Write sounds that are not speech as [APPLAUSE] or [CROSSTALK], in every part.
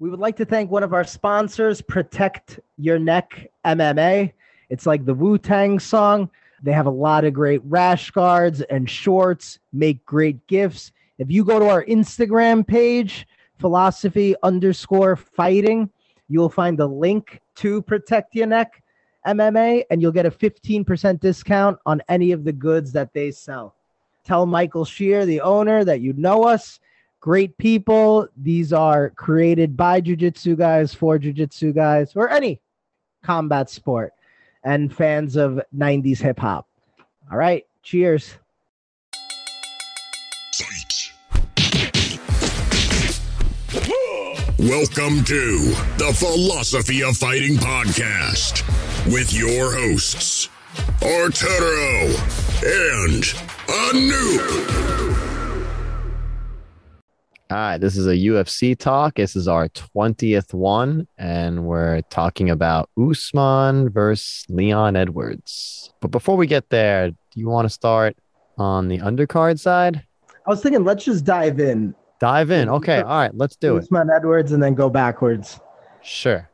We would like to thank one of our sponsors, Protect Your Neck MMA. It's like the Wu Tang song. They have a lot of great rash guards and shorts, make great gifts. If you go to our Instagram page, philosophy underscore fighting, you'll find the link to Protect Your Neck MMA and you'll get a 15% discount on any of the goods that they sell. Tell Michael Shear, the owner, that you know us great people. These are created by jujitsu guys for jujitsu guys or any combat sport and fans of 90s hip hop. All right, cheers. Welcome to the Philosophy of Fighting podcast with your hosts, Arturo and Anu. All right, this is a UFC talk. This is our 20th one, and we're talking about Usman versus Leon Edwards. But before we get there, do you want to start on the undercard side? I was thinking, let's just dive in. Dive in. Okay. All right, let's do Usman it. Usman Edwards and then go backwards. Sure.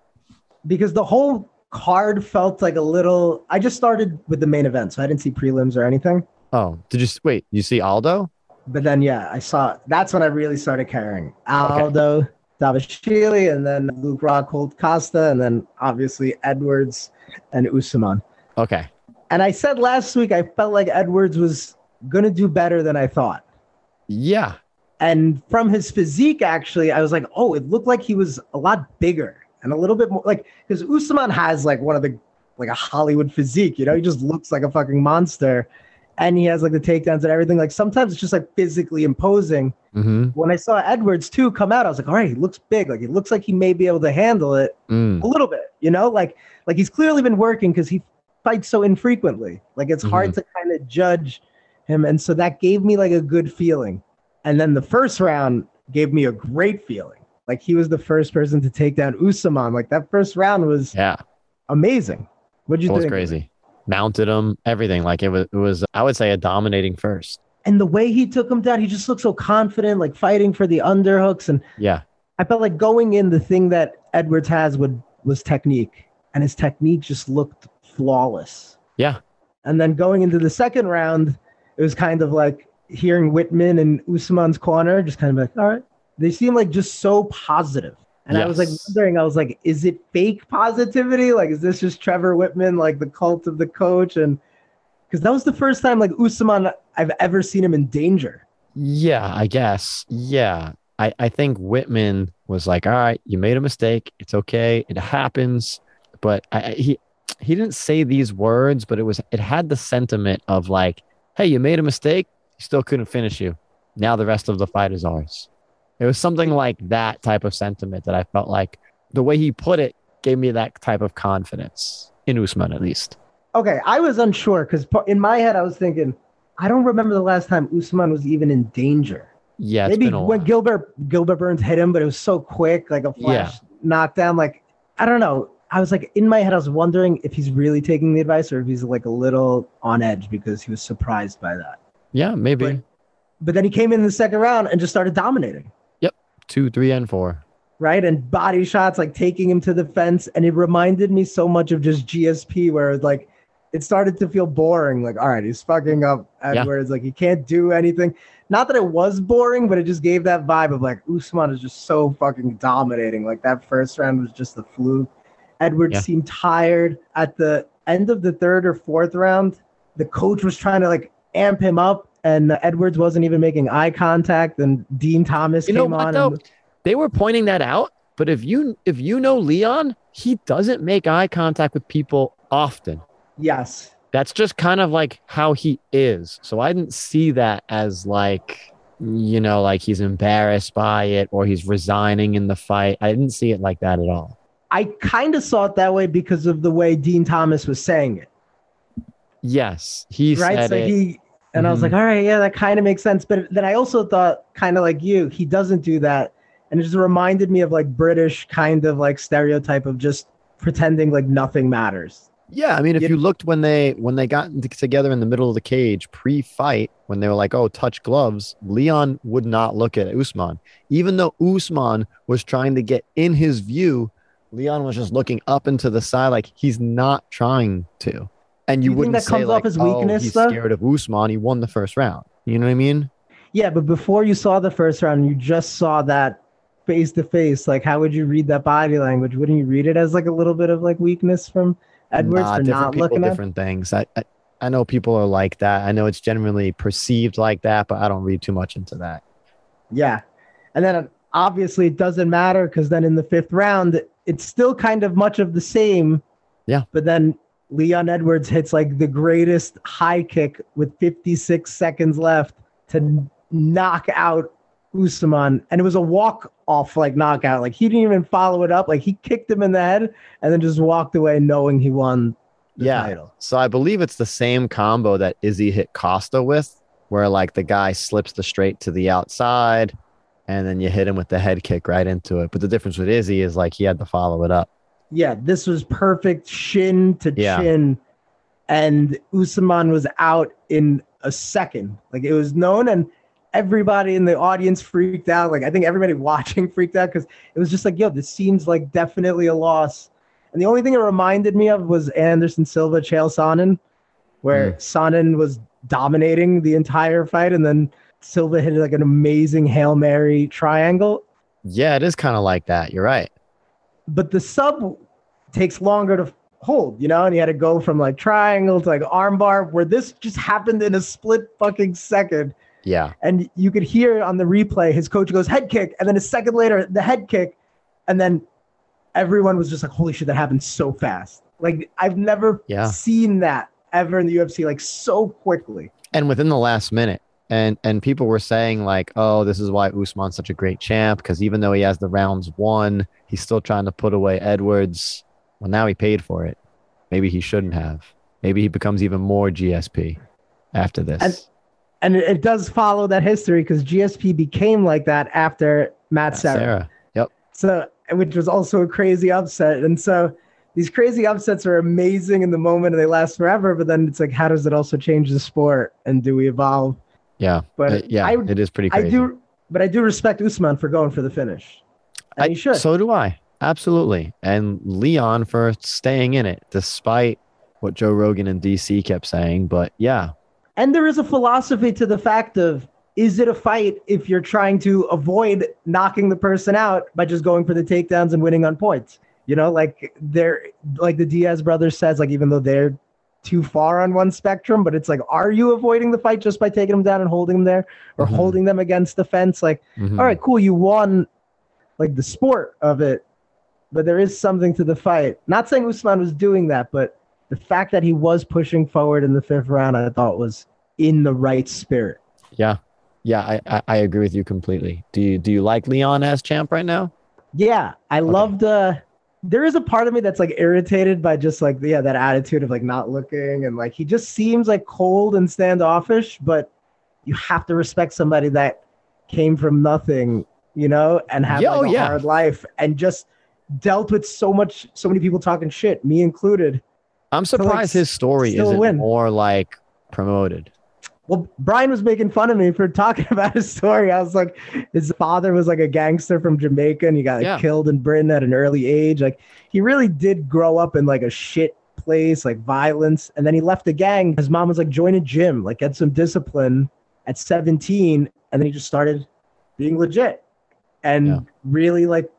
Because the whole card felt like a little. I just started with the main event, so I didn't see prelims or anything. Oh, did you wait? You see Aldo? But then yeah, I saw that's when I really started caring. Aldo, okay. And then Luke Rockhold Costa, and then obviously Edwards and Usman. Okay. And I said last week I felt like Edwards was gonna do better than I thought. Yeah. And from his physique, actually, I was like, oh, it looked like he was a lot bigger and a little bit more like because Usman has like one of the like a Hollywood physique, you know, he just looks like a fucking monster and he has like the takedowns and everything. Like sometimes it's just like physically imposing. Mm-hmm. When I saw Edwards too come out, I was like, all right, he looks big. Like it looks like he may be able to handle it mm. a little bit. You know, like like he's clearly been working because he fights so infrequently. Like it's mm-hmm. hard to kind of judge him, and so that gave me like a good feeling. And then the first round gave me a great feeling. Like he was the first person to take down Usman. Like that first round was yeah amazing. What'd you that think? Was crazy mounted him, everything. Like it was, it was, I would say, a dominating first. And the way he took him down, he just looked so confident, like fighting for the underhooks. And yeah, I felt like going in, the thing that Edwards has would was technique, and his technique just looked flawless. Yeah. And then going into the second round, it was kind of like hearing Wittman and Usman's corner, just kind of like, all right, they seem like just so positive. And yes. I was like wondering, I was like, is it fake positivity? Like, is this just Trevor Wittman, like the cult of the coach? And because that was the first time, like Usman, I've ever seen him in danger. Yeah, I guess. Yeah. I, I think Wittman was like, all right, you made a mistake. It's okay. It happens. But I, he, he didn't say these words, but it was, it had the sentiment of like, hey, you made a mistake. He still couldn't finish you. Now the rest of the fight is ours. It was something like that type of sentiment that I felt like the way he put it gave me that type of confidence in Usman, at least. Okay, I was unsure because in my head I was thinking, I don't remember the last time Usman was even in danger. Yeah, maybe when Gilbert Gilbert Burns hit him, but it was so quick, like a flash yeah. knockdown. Like I don't know. I was like in my head, I was wondering if he's really taking the advice or if he's like a little on edge because he was surprised by that. Yeah, maybe. But, but then he came in the second round and just started dominating two, three, and four. Right. And body shots like taking him to the fence. And it reminded me so much of just GSP where like it started to feel boring. Like, all right, he's fucking up Edwards. Yeah. Like he can't do anything. Not that it was boring, but it just gave that vibe of like Usman is just so fucking dominating. Like that first round was just the fluke. Edwards yeah. seemed tired at the end of the third or fourth round. The coach was trying to like amp him up and Edwards wasn't even making eye contact, and Dean Thomas you came know what, on. Though? And... They were pointing that out, but if you if you know Leon, he doesn't make eye contact with people often. Yes. That's just kind of like how he is. So I didn't see that as like you know, like he's embarrassed by it or he's resigning in the fight. I didn't see it like that at all. I kind of saw it that way because of the way Dean Thomas was saying it. Yes, he right. Said so it. he and mm-hmm. I was like, mm-hmm. all right, yeah, that kind of makes sense. But then I also thought, kind of like you, he doesn't do that. And it just reminded me of like British kind of like stereotype of just pretending like nothing matters. Yeah, I mean, if You- you looked when they when they got together in the middle of the cage pre-fight, when they were like, "Oh, touch gloves," Leon would not look at Usman, even though Usman was trying to get in his view. Leon was just looking up into the side, like he's not trying to. And you, you wouldn't that say comes off like, as "Oh, weakness, he's though? scared of Usman. He won the first round." You know what I mean? Yeah, but before you saw the first round, you just saw that face to face. Like, how would you read that body language? Wouldn't you read it as like a little bit of like weakness from Edwards Nah, for not people, looking at? different things. I, I I know people are like that. I know it's generally perceived like that, but I don't read too much into that. Yeah. And then obviously it doesn't matter because then in the fifth round, it's still kind of much of the same. Yeah. But then Leon Edwards hits like the greatest high kick with 56 seconds left to knock out Usman. And it was a walk off like knockout. Like he didn't even follow it up. Like he kicked him in the head and then just walked away knowing he won the Yeah. title. So I believe it's the same combo that Izzy hit Costa with, where like the guy slips the straight to the outside, and then you hit him with the head kick right into it. But the difference with Izzy is like he had to follow it up. Yeah, this was perfect shin to Yeah. chin, and Usman was out in a second. Like it was known, and everybody in the audience freaked out. Like I think everybody [LAUGHS] watching freaked out because it was just like, yo, this seems like definitely a loss. And the only thing it reminded me of was Anderson Silva, Chael Sonnen, where hmm. Sonnen was dominating the entire fight, and then Silva hit like an amazing hail mary triangle. Yeah, it is kind of like that. You're right. But the sub takes longer to hold, you know, and he had to go from like triangle to like armbar, where this just happened in a split fucking second. Yeah. And you could hear on the replay, his coach goes head kick, and then a second later, the head kick, and then everyone was just like, holy shit, that happened so fast. Like I've never Yeah. seen that ever in the UFC, like so quickly. And within the last minute. And and people were saying like, oh, this is why Usman's such a great champ because even though he has the rounds won, he's still trying to put away Edwards. Well, now he paid for it. Maybe he shouldn't have. Maybe he becomes even more GSP after this. And- And it, does follow that history because GSP became like that after Matt Serra. Sarah. Yep. So, which was also a crazy upset. And so these crazy upsets are amazing in the moment and they last forever. But then it's like, how does it also change the sport? And do we evolve? Yeah. But Uh, yeah, I, it is pretty I do, but I do respect Usman for going for the finish. And I- he should. So do I. Absolutely. And Leon for staying in it, despite what Joe Rogan and DC kept saying. But yeah, and there is a philosophy to the fact of, is it a fight if you're trying to avoid knocking the person out by just going for the takedowns and winning on points? You know, like they're like the Diaz brothers says, like even though they're too far on one spectrum, but it's like, are you avoiding the fight just by taking them down and holding them there or Mhm. holding them against the fence? Like, Mhm. all right, cool, you won like the sport of it, but there is something to the fight. Not saying Usman was doing that, but the fact that he was pushing forward in the fifth round, I thought was in the right spirit. Yeah. Yeah, I, I, I agree with you completely. Do you do you like Leon as champ right now? Yeah, I loved uh there is a part of me that's like irritated by just like yeah, that attitude of like not looking and like he just seems like cold and standoffish, but you have to respect somebody that came from nothing, you know, and had Yeah, like oh, a yeah. hard life and just dealt with so much so many people talking shit, me included. I'm like, surprised his story isn't win. more like promoted. Well, Brian was making fun of me for talking [LAUGHS] about his story. I was like, his father was like a gangster from Jamaica and he got like, Yeah. killed in Britain at an early age. Like, he really did grow up in like a shit place, like violence. And then he left the gang. His mom was like, join a gym, like, get some discipline at 17. And then he just started being legit and Yeah. really like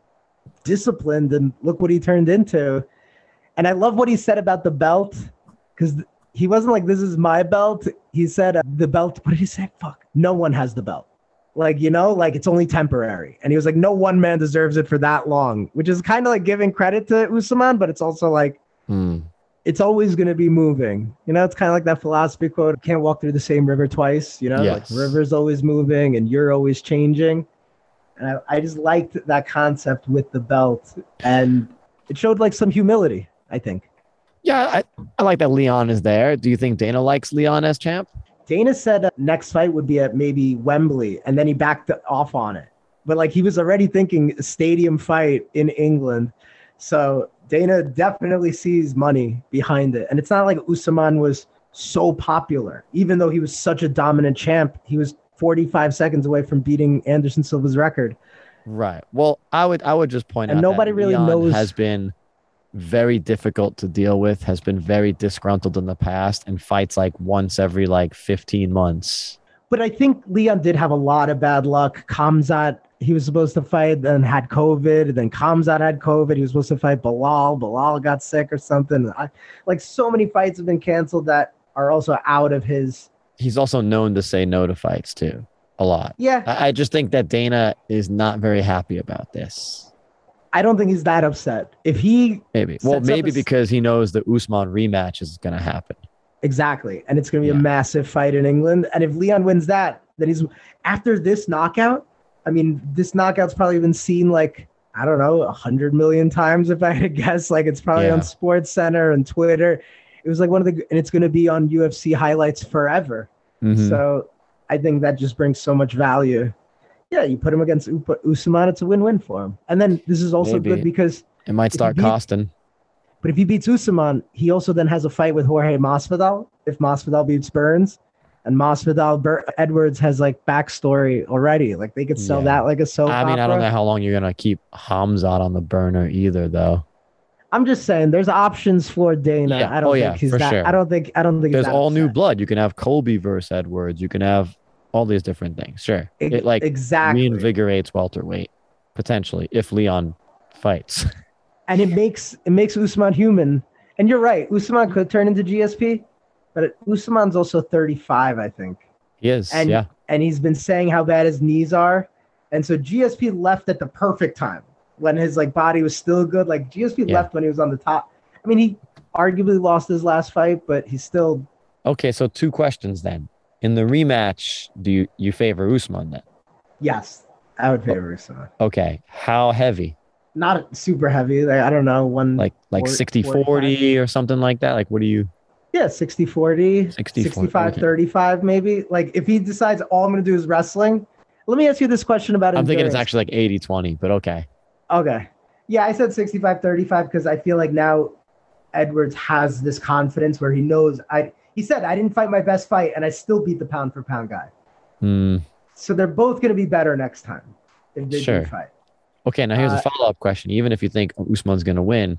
disciplined. And look what he turned into. And I love what he said about the belt because he wasn't like, this is my belt. He said, uh, the belt, what did he say? Fuck, no one has the belt. Like, you know, like it's only temporary. And he was like, no one man deserves it for that long, which is kind of like giving credit to Usman, but it's also like, Hmm. it's always going to be moving. You know, it's kind of like that philosophy quote can't walk through the same river twice. You know, Yes. like river's always moving and you're always changing. And I, I just liked that concept with the belt. And it showed like some humility, I think. Yeah, I, I like that Leon is there. Do you think Dana likes Leon as champ? Dana said uh, next fight would be at maybe Wembley, and then he backed off on it. But like he was already thinking stadium fight in England, so Dana definitely sees money behind it. And it's not like Usman was so popular. Even though he was such a dominant champ, he was 45 seconds away from beating Anderson Silva's record. Right. Well, I would I would just point And out nobody that really Leon knows- has been very difficult to deal with, has been very disgruntled in the past, and fights like once every like 15 months. But I think Leon did have a lot of bad luck. Khamzat, he was supposed to fight, then had COVID. Then Khamzat had COVID. He was supposed to fight Belal. Belal got sick or something. I, like so many fights have been canceled that are also out of his. He's also known to say no to fights too, a lot. Yeah, I, I just think that Dana is not very happy about this. I don't think he's that upset. If he Maybe. Well, maybe a because he knows the Usman rematch is going to happen. exactly, and it's going to be Yeah. a massive fight in England, and if Leon wins that, then he's after this knockout. I mean, this knockout's probably been seen like I don't know a hundred million times if I had to guess. Like it's probably Yeah. on Sports Center and Twitter. It was like one of the, and it's going to be on UFC highlights forever. Mhm. So I think that just brings so much value. Yeah, you put him against Usman, it's a win-win for him. And then this is also Maybe. good because, it might start beat- costing. but if he beats Usman, he also then has a fight with Jorge Masvidal. If Masvidal beats Burns, and Masvidal Bur- Edwards has like backstory already, like they could sell Yeah. that like a soap I mean, I don't know how long you're going to keep Khamzat on the burner either, though. I'm just saying, there's options for Dana. Yeah. I don't Oh, think yeah, he's for that. sure. I don't think. I don't think. There's all new blood. You can have Colby versus Edwards. You can have all these different things. Sure. It like exactly. reinvigorates Walter welterweight potentially if Leon fights. [LAUGHS] and it makes it makes Usman human. And you're right, Usman could turn into GSP, but Usman's also 35, I think, He is. And- yeah. and he's been saying how bad his knees are, and so GSP left at the perfect time when his like body was still good. Like GSP Yeah. left when he was on the top. I mean, he arguably lost his last fight, but he's still Okay, so two questions then. In the rematch, do you you favor Usman then? yes, I would favor Usman. Okay. How heavy? Not super heavy. Like, I don't know, one Like like Four- 60 45? 40 or something like that? Like what do you Yeah, 60 40, 60, 65 okay. 35, maybe. Like if he decides all I'm going to do is wrestling, let me ask you this question about I'm thinking it's actually like 80 20, but okay. Okay. Yeah, I said 65 35 because I feel like now Edwards has this confidence where he knows I he said I didn't fight my best fight and I still beat the pound for pound guy. Hmm. So they're both going to be better next time if they Sure. do fight. Okay, now here's Uh, a follow-up question. Even if you think Usman's gonna win,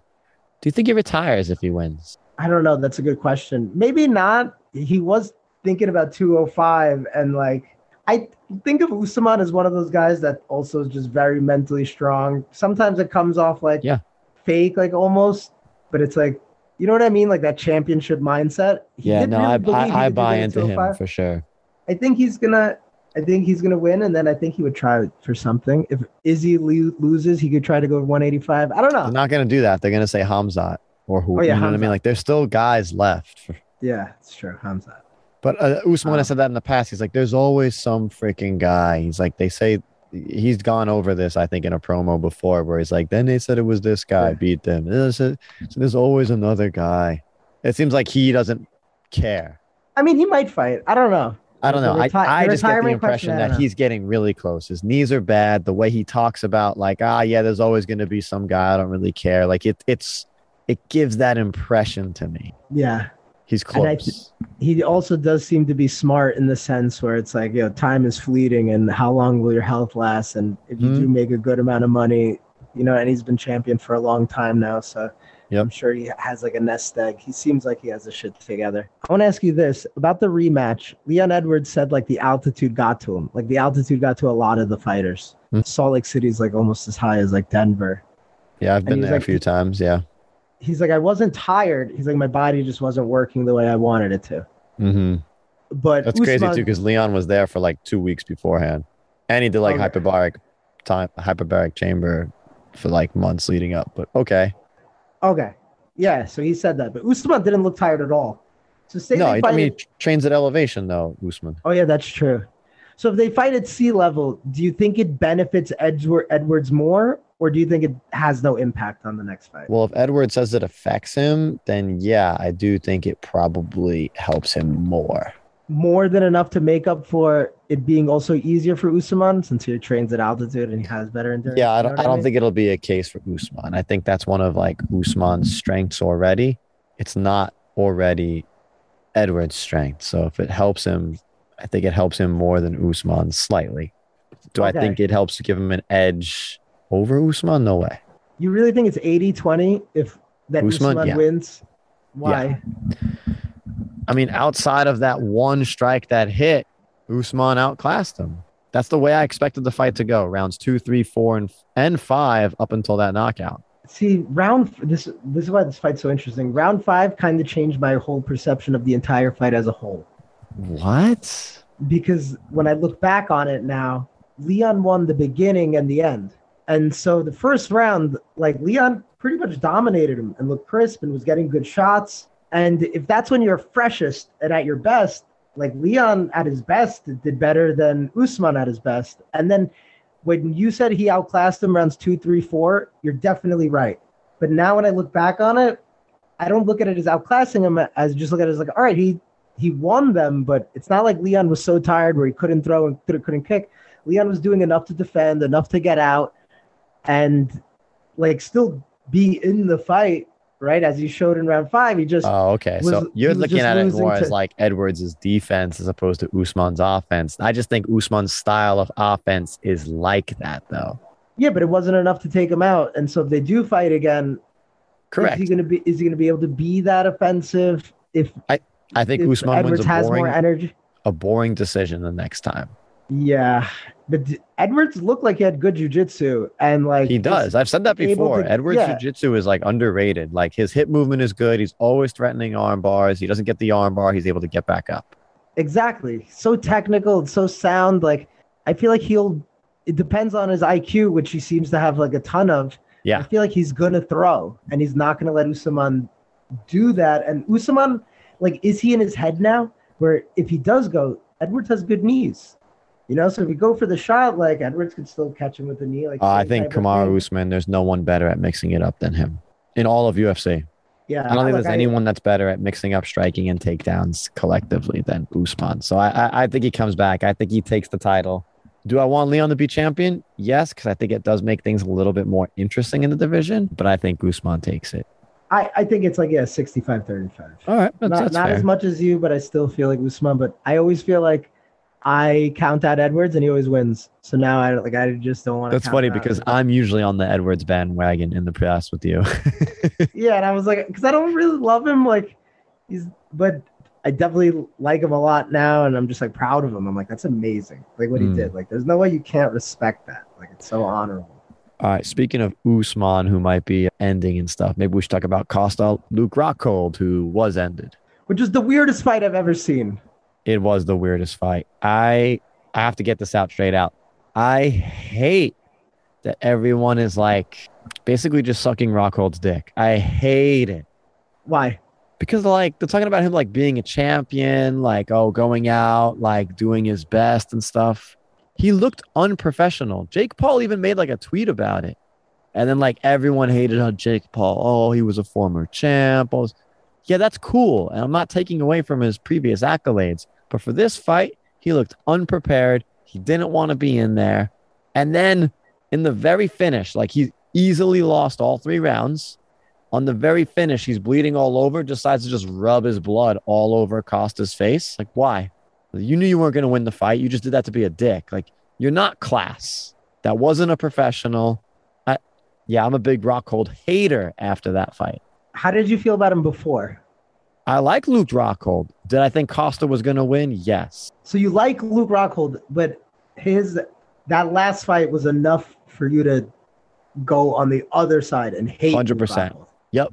do you think he retires if he wins? I don't know. That's a good question. Maybe not. He was thinking about 205 and like I think of Usman as one of those guys that also is just very mentally strong. Sometimes it comes off like Yeah. fake, like almost, but it's like you know what I mean, like that championship mindset. He Yeah, no, really I I, I buy into him 205. for sure. I think he's gonna. I think he's gonna win, and then I think he would try for something. If Izzy lo- loses, he could try to go 185. I don't know. They're not gonna do that. They're gonna say Khamzat or who. Oh, yeah, you know what I mean? Like there's still guys left. For, yeah, it's true. Hamza. but uh, Usman Um, has said that in the past. He's like, there's always some freaking guy. He's like, they say he's gone over this. I think in a promo before where he's like, then they said it was this guy beat them. So there's always another guy. It seems like he doesn't care. I mean, he might fight. I don't know. I don't know. I, reti- I just get the impression question, that he's getting really close. His knees are bad. The way he talks about like, ah, yeah, there's always going to be some guy. I don't really care. Like it, it's, it gives that impression to me. Yeah, He's close. he also does seem to be smart in the sense where it's like, you know, time is fleeting, and how long will your health last? And if you Mhm. do make a good amount of money, you know, and he's been champion for a long time now, so Yep. I'm sure he has like a nest egg. He seems like he has a shit together. I want to ask you this about the rematch. Leon Edwards said like the altitude got to him. Like the altitude got to a lot of the fighters. Hmm. Salt Lake City is like almost as high as like Denver. yeah, I've been there like- a few times. Yeah. He's like, I wasn't tired. He's like, my body just wasn't working the way I wanted it to. Mm-hmm. But That's crazy too, because Leon was there for like two weeks beforehand, and he did like Okay. hyperbaric time, hyperbaric chamber for like months leading up. But okay, Okay. Yeah, so he said that. But Usman didn't look tired at all. So say no, I mean he trains at elevation though, Usman. Oh yeah, that's true. So if they fight at sea level, do you think it benefits Edward Edwards more, or do you think it has no impact on the next fight? Well, if Edward says it affects him, then yeah, I do think it probably helps him more. more than enough to make up for it being also easier for Usman since he trains at altitude and he has better endurance? Yeah, I don't. know I don't mean? think it'll be a case for Usman. I think that's one of like Usman's strengths already. It's not already Edwards' strength. So if it helps him, I think it helps him more than Usman slightly. Do I think it helps to give him an edge over Usman? No way. You really think it's 80 20 if that Usman? Usman, Yeah. wins? Why? I mean, outside of that one strike that hit, Usman outclassed him. That's the way I expected the fight to go. Rounds two, three, four, and and five up until that knockout. See, round this this is why this fight's so interesting. Round five kind of changed my whole perception of the entire fight as a whole. What? Because when I look back on it now, Leon won the beginning and the end. And so the first round, like Leon pretty much dominated him and looked crisp and was getting good shots. And if that's when you're freshest and at your best, like Leon at his best did better than Usman at his best. And then when you said he outclassed him rounds two, three, four, you're definitely right. But now when I look back on it, I don't look at it as outclassing him as just look at it as like, all right, he he won them, but it's not like Leon was so tired where he couldn't throw and couldn't, couldn't kick. Leon was doing enough to defend, enough to get out, and like still be in the fight, right? As he showed in round five, he just Oh, okay. was- so you're looking at it more as like Edwards' defense as opposed to Usman's offense. I just think Usman's style of offense is like that, though. yeah, but it wasn't enough to take him out. And so if they do fight again, Correct. Is he gonna be? Is he gonna be able to be that offensive if, I think if Usman Edwards wins a has more boring, energy? a boring decision the next time. Yeah, but Edwards looked like he had good jujitsu, and like He does. I've said that before. to- Edwards' yeah. jiu-jitsu is like underrated. Like his hip movement is good. He's always threatening arm bars. He doesn't get the arm bar. He's able to get back up. Exactly. So technical, and so sound. Like I feel like he'll. It depends on his IQ, which he seems to have like a ton of. Yeah. I feel like he's gonna throw, and he's not gonna let Usman do that. And Usman, like, is he in his head now? Where if he does go, Edwards has good knees. You know, so if you go for the shot, like Edwards could still catch him with the knee. Like Uh, I think type of Kamaru thing. Usman. There's no one better at mixing it up than him in all of UFC. Yeah, I don't think there's anyone that's better at mixing up striking and takedowns collectively than Usman. So I, I, I think he comes back. I think he takes the title. Do I want Leon to be champion? Yes, because I think it does make things a little bit more interesting in the division. But I think Usman takes it. I, I think it's like yeah, 65 35. All right, that's, not that's not fair. as much as you, but I still feel like Usman. But I always feel like I count out Edwards and he always wins. So now I don't- like I just don't want to. That's funny because I'm usually on the Edwards bandwagon in the past with you. [LAUGHS] yeah, and I was like, because I don't really love him. Like he's, but I definitely like him a lot now, and I'm just like proud of him. I'm like, that's amazing, like what Mm. he did. Like there's no way you can't respect that. Like it's so honorable. All right. Speaking of Usman, who might be ending and stuff, maybe we should talk about Costa Luke Rockhold, who was ended. Which is the weirdest fight I've ever seen. It was the weirdest fight. I I have to get this out straight out. I hate that everyone is like basically just sucking Rockhold's dick. I hate it Why? because like they're talking about him like being a champion, like oh going out, like doing his best and stuff. He looked unprofessional. Jake Paul even made like a tweet about it. And then like everyone hated on Jake Paul. Oh, he was a former champ. This- Yeah, that's cool. And I'm not taking away from his previous accolades. But for this fight, he looked unprepared. He didn't want to be in there. And then in the very finish, like he easily lost all three rounds. On the very finish, he's bleeding all over, decides to just rub his blood all over Costa's face. Like, why? You knew you weren't going to win the fight. You just did that to be a dick. Like, you're not class. That wasn't a professional. I, yeah, I'm a big Rockhold hater after that fight. How did you feel about him before? I like Luke Rockhold. Did I think Costa was going to win? Yes. So you like Luke Rockhold, but his that last fight was enough for you to go on the other side and hate. 100%. Rockhold. Yep.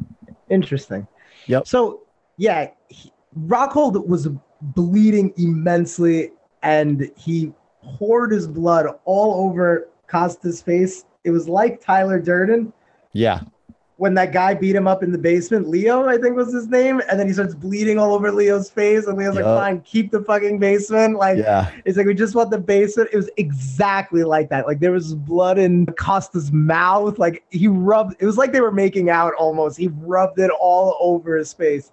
Interesting. Yep. So yeah, he, Rockhold was bleeding immensely, and he poured his blood all over Costa's face. It was like Tyler Durden Yeah. when that guy beat him up in the basement. Leo, I think was his name, and then he starts bleeding all over Leo's face, and Leo's like, "Fine, keep the fucking basement." Like. Yeah. It's like we just want the basement. It was exactly like that. Like there was blood in Costa's mouth. Like he rubbed. It was like they were making out almost. He rubbed it all over his face.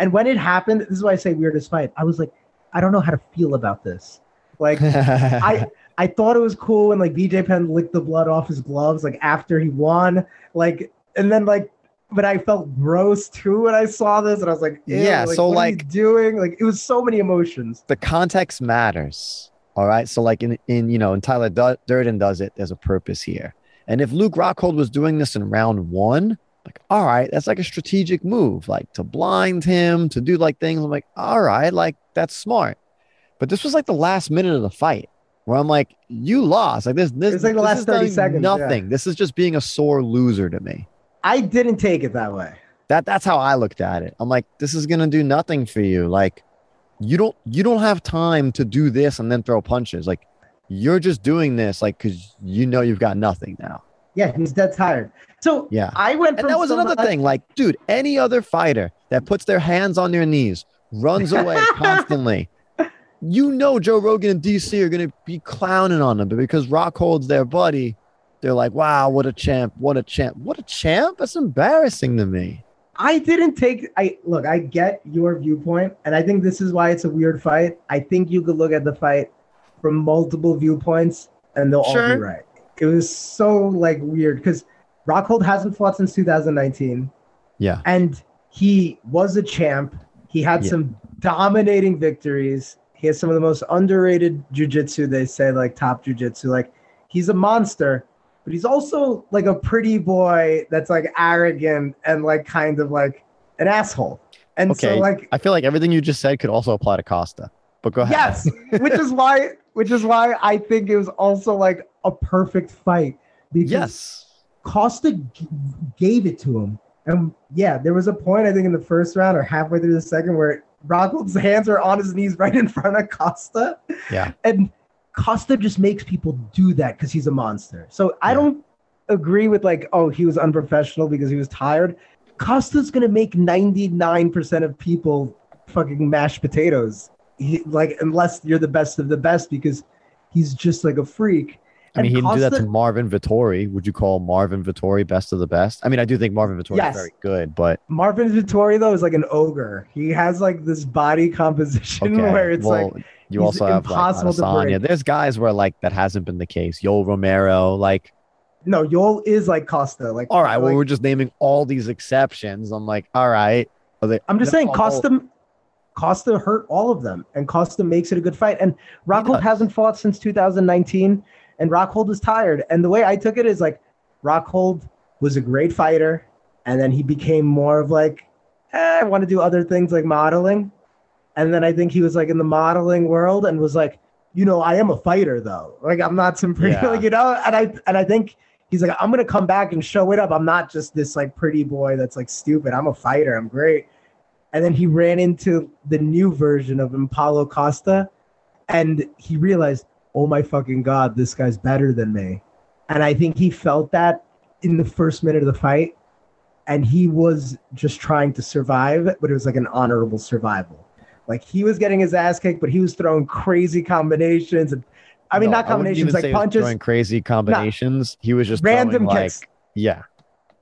And when it happened, this is why I say weirdest fight. I was like, I don't know how to feel about this. Like [LAUGHS] I I thought it was cool when like BJ Penn licked the blood off his gloves like after he won. Like and then like but I felt gross too when I saw this and I was like, Yeah, so, what are you like- doing like it was so many emotions. the context matters. All right. So like in in you know, in Tyler Durden does it, there's a purpose here. And if Luke Rockhold was doing this in round one, like, all right, that's like a strategic move, like to blind him, to do like things. I'm like, all right, like that's smart. But this was like the last minute of the fight where I'm like, you lost. Like this, this, It's like the last 30 telling seconds, yeah. Nothing. This is just being a sore loser to me. I didn't take it that way. That that's how I looked at it. I'm like, this is gonna do nothing for you. Like, you don't you don't have time to do this and then throw punches. Like, you're just doing this like because you know you've got nothing now. Yeah, he's dead tired. So Yeah. I went And that was another somebody- thing. Like, dude, any other fighter that puts their hands on their knees, runs away [LAUGHS] constantly, you know Joe Rogan and DC are gonna be clowning on them, but because Rockhold's their buddy, they're like, wow, what a champ, what a champ, what a champ. That's embarrassing to me. I didn't take I look, I get your viewpoint, and I think this is why it's a weird fight. I think you could look at the fight from multiple viewpoints and they'll all be right. It was so like weird because Rockhold hasn't fought since 2019 Yeah. and he was a champ. He had Yeah. some dominating victories. He has some of the most underrated jujitsu, they say, like top jujitsu. Like he's a monster, but he's also like a pretty boy that's like arrogant and like kind of like an asshole. And so like I feel like everything you just said could also apply to Costa. But go ahead. yes, which is why which is why I think it was also like a perfect fight because Yes. Costa g- gave it to him. And yeah, there was a point I think in the first round or halfway through the second where Rockhold's [LAUGHS] hands are on his knees right in front of Costa. Yeah. And Costa just makes people do that because he's a monster. So I don't agree with like, oh, he was unprofessional because he was tired. Costa's gonna make 99% of people fucking mashed potatoes. He, like unless you're the best of the best because he's just like a freak. I mean, he And didn't do that to Marvin Vettori. Would you call Marvin Vettori best of the best? I mean, I do think Marvin Vettori Yes. is very good, but Marvin Vettori though is like an ogre. He has like this body composition [LAUGHS] okay. where it's well, like you also have like impossible to Adesanya. break. There's guys where like that hasn't been the case. Yoel Romero, like, no, Yoel is like Costa. Like all right, well, we're just naming all these exceptions. I'm like, all right. They, I'm just saying all- Costa hurt all of them, and Costa makes it a good fight. And Rockhold hasn't fought since 2019, and Rockhold is tired. And the way I took it is like Rockhold was a great fighter, and then he became more of like, eh, I want to do other things like modeling. And then I think he was like in the modeling world and was like, you know, I am a fighter though. Like I'm not some pretty, [LAUGHS] Yeah. like you know. And I and I think he's like, I'm gonna come back and show it up. I'm not just this like pretty boy that's like stupid. I'm a fighter. I'm great. And then he ran into the new version of Impalo Costa, and he realized, oh my fucking god, this guy's better than me. And I think he felt that in the first minute of the fight, and he was just trying to survive, but it was like an honorable survival. Like he was getting his ass kicked, but he was throwing crazy combinations and I mean No, not combinations, like he was punches, throwing crazy combinations. he was just random throwing, kicks. like, yeah,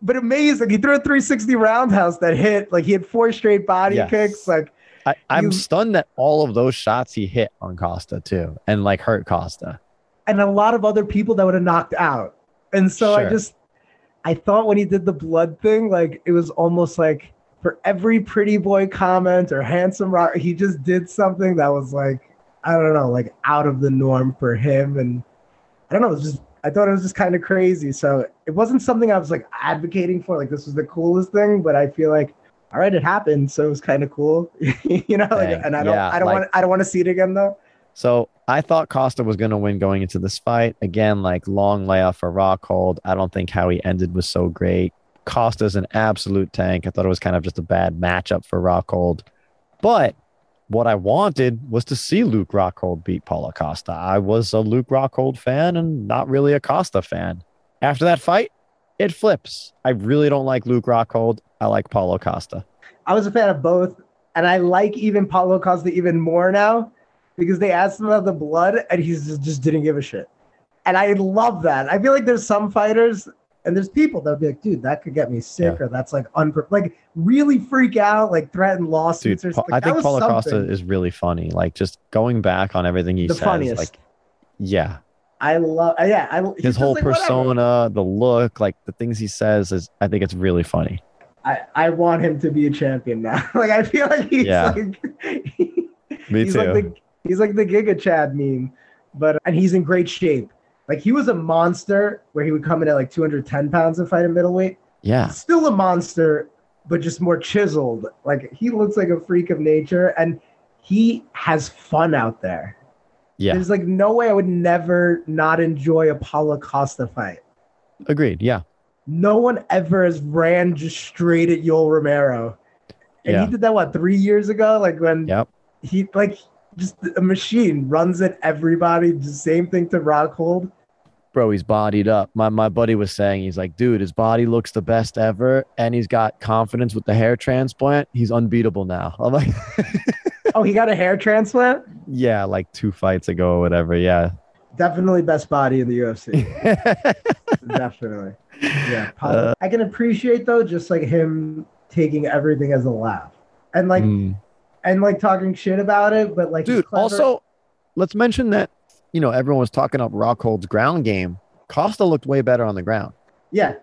But amazing. He threw a 360 roundhouse that hit. Like he had four straight body Yes. kicks. Like I, I'm You- stunned that all of those shots he hit on Costa too, and like hurt Costa. and a lot of other people that would have knocked out. And so I just I thought when he did the blood thing, like it was almost like for every pretty boy comment or handsome rock, he just did something that was like, I don't know, like out of the norm for him. And I don't know, it was just I thought it was just kind of crazy. So it wasn't something I was like advocating for, like this was the coolest thing, but I feel like all right, it happened, so it was kind of cool, [LAUGHS] you know. Like, and I don't, yeah, I don't like- want, I don't want to see it again though. So I thought Costa was going to win going into this fight. Again, like long layoff for Rockhold. I don't think how he ended was so great. Costa's an absolute tank. I thought it was kind of just a bad matchup for Rockhold. But what I wanted was to see Luke Rockhold beat Paulo Costa. I was a Luke Rockhold fan and not really a Costa fan. After that fight, it flips. I really don't like Luke Rockhold. I like Paulo Costa. I was a fan of both, and I like even Paulo Costa even more now because they asked him about the blood, and he just, just didn't give a shit. And I love that. I feel like there's some fighters, And there's people that'll be like, dude, that could get me sick, or that's like unpro like really freak out, like threaten lawsuits Dude, or something. I think that was Paulo Costa is really funny. Like just going back on everything he The says, funniest. like yeah, I love yeah, I his whole like, whatever. persona, the look, like the things he says is I think it's really funny. I, I want him to be a champion now. [LAUGHS] like I feel like he's Yeah. like Me [LAUGHS] he's too. like the he's like the Giga Chad meme, but and he's in great shape. Like he was a monster where he would come in at like 210 pounds and fight a middleweight. yeah. Still a monster, but just more chiseled. Like he looks like a freak of nature, and he has fun out there. Yeah. There's like no way I would never not enjoy a Paulo Costa fight. Agreed. Yeah. No one ever has ran just straight at Yoel Romero. And Yeah. he did that what three years ago? Like when Yep. he like just a machine runs at everybody. The same thing to Rockhold. Bro, he's bodied up. My my buddy was saying he's like, dude, his body looks the best ever, and he's got confidence with the hair transplant. He's unbeatable now. I'm like, [LAUGHS] Oh, he got a hair transplant. yeah, like two fights ago or whatever. Yeah. Definitely best body in the UFC. [LAUGHS] Definitely. Yeah. Uh, I can appreciate though, just like him taking everything as a laugh and like Mm. and like talking shit about it, but like dude. Also, let's mention that you know everyone was talking up Rockhold's ground game. Costa looked way better on the ground. yeah,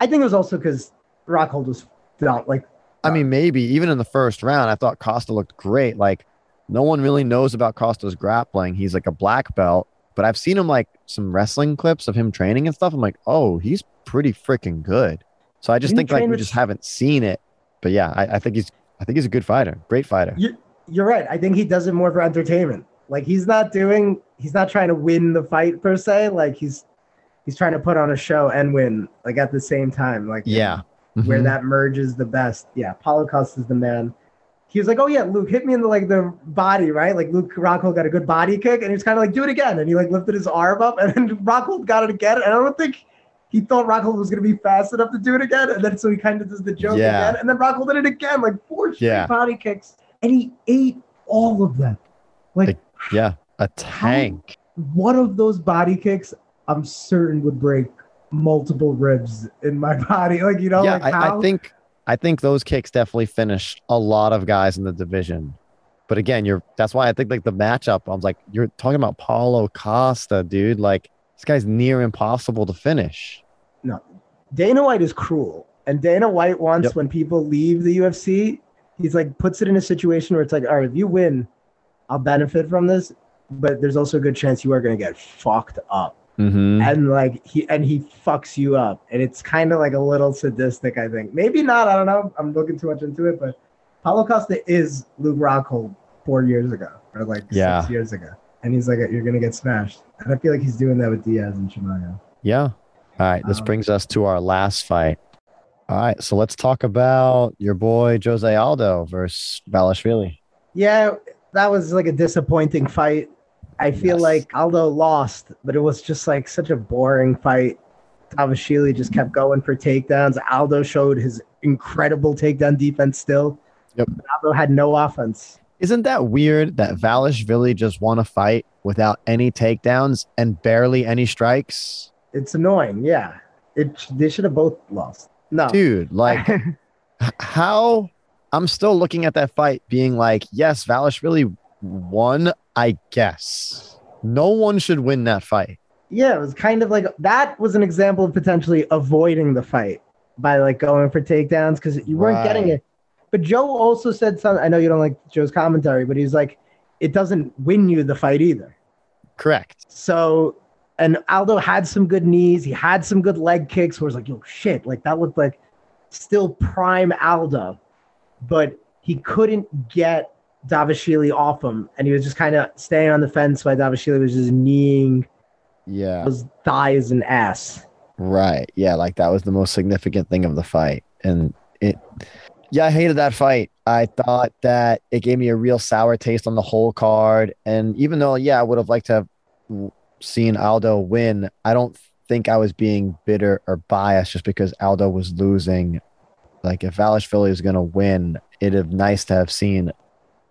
I think it was also because Rockhold was not like I mean, maybe even in the first round, I thought Costa looked great. Like, no one really knows about Costa's grappling. He's like a black belt, but I've seen him like some wrestling clips of him training and stuff. I'm like, oh, he's pretty freaking good. So I just Didn't think like we with- just haven't seen it. But yeah, I, I think he's I think he's a good fighter, great fighter. you, you're right. I think he does it more for entertainment. Like he's not doing, he's not trying to win the fight per se. Like he's he's trying to put on a show and win like at the same time. Like Yeah. where Mhm. that merges the best. Yeah, Costa is the man. He was like, "Oh yeah, Luke, hit me in the like the body, right? Like Luke Rockhold got a good body kick, and he was kind of like, do it again, and he like lifted his arm up, and then [LAUGHS] Rockhold got it again, and I don't think he thought Rockhold was gonna be fast enough to do it again, and then so he kind of does the joke Yeah. again, and then Rockhold did it again, like four straight Yeah. body kicks, and he ate all of them. Like Like- yeah, a tank. one of those body kicks, I'm certain would break multiple ribs in my [LAUGHS] body. Like you know, yeah, like I, I think I think those kicks definitely finished a lot of guys in the division. But again, you're that's why I think like the matchup. I was like, you're talking about Paulo Costa, dude. Like this guy's near impossible to finish. No, Dana White is cruel, and Dana White wants Yep. when people leave the UFC, he's like puts it in a situation where it's like, all right, if you win, I'll benefit from this, but there's also a good chance you are going to get fucked up, Mm-hmm. and like he and he fucks you up, and it's kind of like a little sadistic, I think. Maybe not. I don't know. I'm looking too much into it, but Paulo Costa is Luke Rockhold four years ago, or like Yeah. six years ago, and he's like, you're going to get smashed, and I feel like he's doing that with Diaz and Shimano. Yeah. All right. This Um, brings us to our last fight. All right. So let's talk about your boy Jose Aldo versus Dvalishvili. Yeah, that was like a disappointing fight. I feel Yes. like Aldo lost, but it was just like such a boring fight. Dvalishvili just kept going for takedowns. Aldo showed his incredible takedown defense still. Yep. Aldo had no offense. Isn't that weird that Dvalishvili just won a fight without any takedowns and barely any strikes? It's annoying. Yeah. It they should have both lost. No. Dude, like [LAUGHS] how I'm still looking at that fight being like, yes, Dvalishvili won, I guess. No one should win that fight. yeah, it was kind of like that was an example of potentially avoiding the fight by like going for takedowns because you weren't getting it. But Joe also said something. I know you don't like Joe's commentary, but he's like, it doesn't win you the fight either. Correct. So, and Aldo had some good knees. He had some good leg kicks. Where it's like, yo, shit, like that looked like still prime Aldo, but he couldn't get Dvalishvili off him, and he was just kind of staying on the fence while Dvalishvili was just kneeing Yeah. his thighs and ass. Right. Yeah, like that was the most significant thing of the fight. And it yeah, I hated that fight. I thought that it gave me a real sour taste on the whole card. And even though, yeah, I would have liked to have seen Aldo win, I don't think I was being bitter or biased just because Aldo was losing. Like if Dvalishvili is gonna win, it'd have nice to have seen